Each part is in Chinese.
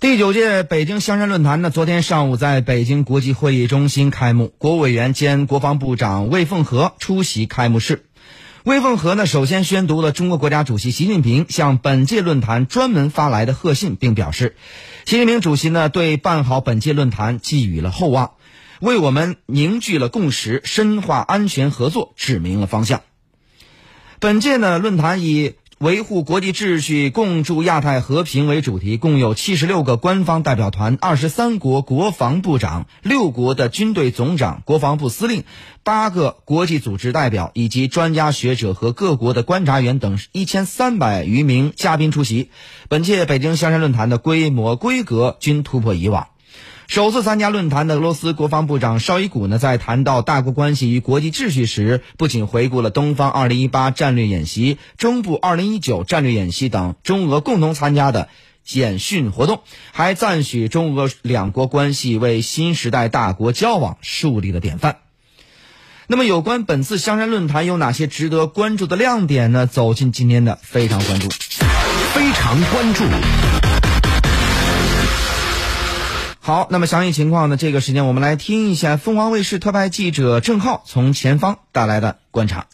第九届北京香山论坛呢，昨天上午在北京国际会议中心开幕，国务委员兼国防部长魏凤和出席开幕式。魏凤和呢，首先宣读了中国国家主席习近平向本届论坛专门发来的贺信，并表示，习近平主席呢对办好本届论坛寄予了厚望，为我们凝聚了共识、深化安全合作指明了方向。本届呢论坛以维护国际秩序、共筑亚太和平为主题，共有七十六个官方代表团、二十三国国防部长、六国的军队总长、国防部司令、八个国际组织代表以及专家学者和各国的观察员等一千三百余名嘉宾出席。本届北京香山论坛的规模规格均突破以往。首次参加论坛的俄罗斯国防部长绍伊古呢，在谈到大国关系与国际秩序时，不仅回顾了东方2018战略演习、中部2019战略演习等中俄共同参加的演训活动，还赞许中俄两国关系为新时代大国交往树立了典范。那么，有关本次香山论坛有哪些值得关注的亮点呢？走进今天的非常关注，非常关注。好，那么详细情况呢？这个时间我们来听一下凤凰卫视特派记者郑浩从前方带来的观察。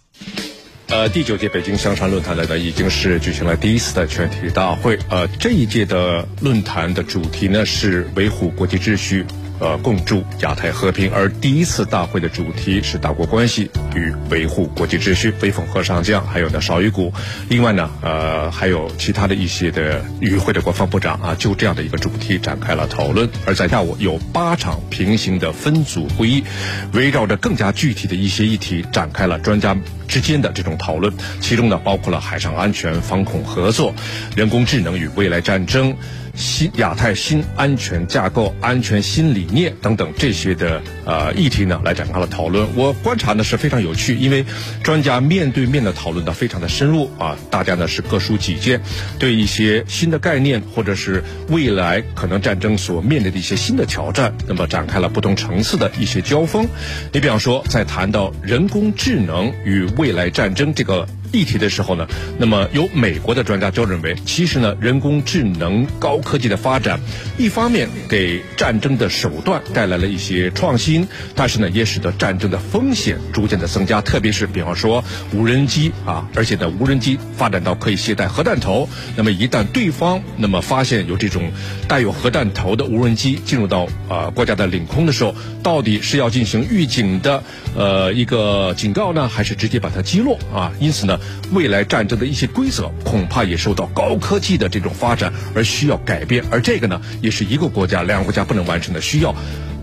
呃，第九届北京香山论坛呢，已经是举行了第一次的全体大会。呃，这一届的论坛的主题呢是维护国际秩序。呃，共筑亚太和平。而第一次大会的主题是大国关系与维护国际秩序。魏凤和上将，还有呢邵玉谷，另外呢，呃，还有其他的一些的与会的国防部长啊，就这样的一个主题展开了讨论。而在下午有八场平行的分组会议，围绕着更加具体的一些议题展开了专家之间的这种讨论。其中呢，包括了海上安全、防空合作、人工智能与未来战争。新亚太新安全架构、安全新理念等等这些的呃议题呢，来展开了讨论。我观察呢是非常有趣，因为专家面对面的讨论的非常的深入啊，大家呢是各抒己见，对一些新的概念或者是未来可能战争所面临的一些新的挑战，那么展开了不同层次的一些交锋。你比方说，在谈到人工智能与未来战争这个。议题的时候呢，那么有美国的专家就认为，其实呢，人工智能高科技的发展，一方面给战争的手段带来了一些创新，但是呢，也使得战争的风险逐渐的增加。特别是比方说无人机啊，而且呢，无人机发展到可以携带核弹头，那么一旦对方那么发现有这种带有核弹头的无人机进入到啊国家的领空的时候，到底是要进行预警的呃一个警告呢，还是直接把它击落啊？因此呢。未来战争的一些规则恐怕也受到高科技的这种发展而需要改变，而这个呢，也是一个国家、两个国家不能完成的，需要。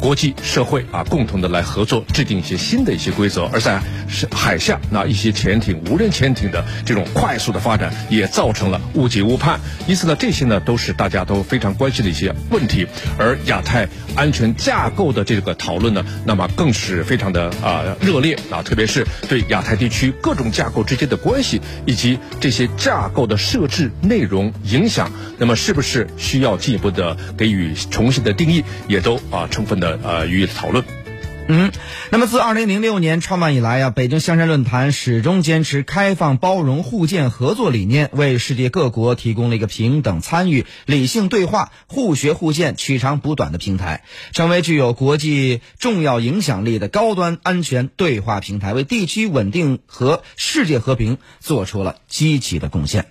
国际社会啊，共同的来合作，制定一些新的一些规则。而在是海下那一些潜艇、无人潜艇的这种快速的发展，也造成了误解误判。因此呢，这些呢都是大家都非常关心的一些问题。而亚太安全架构的这个讨论呢，那么更是非常的啊热烈啊，特别是对亚太地区各种架构之间的关系，以及这些架构的设置内容影响，那么是不是需要进一步的给予重新的定义，也都啊充分的。呃，予以讨论。嗯，那么自二零零六年创办以来啊，北京香山论坛始终坚持开放、包容、互鉴、合作理念，为世界各国提供了一个平等参与、理性对话、互学互鉴、取长补短的平台，成为具有国际重要影响力的高端安全对话平台，为地区稳定和世界和平做出了积极的贡献。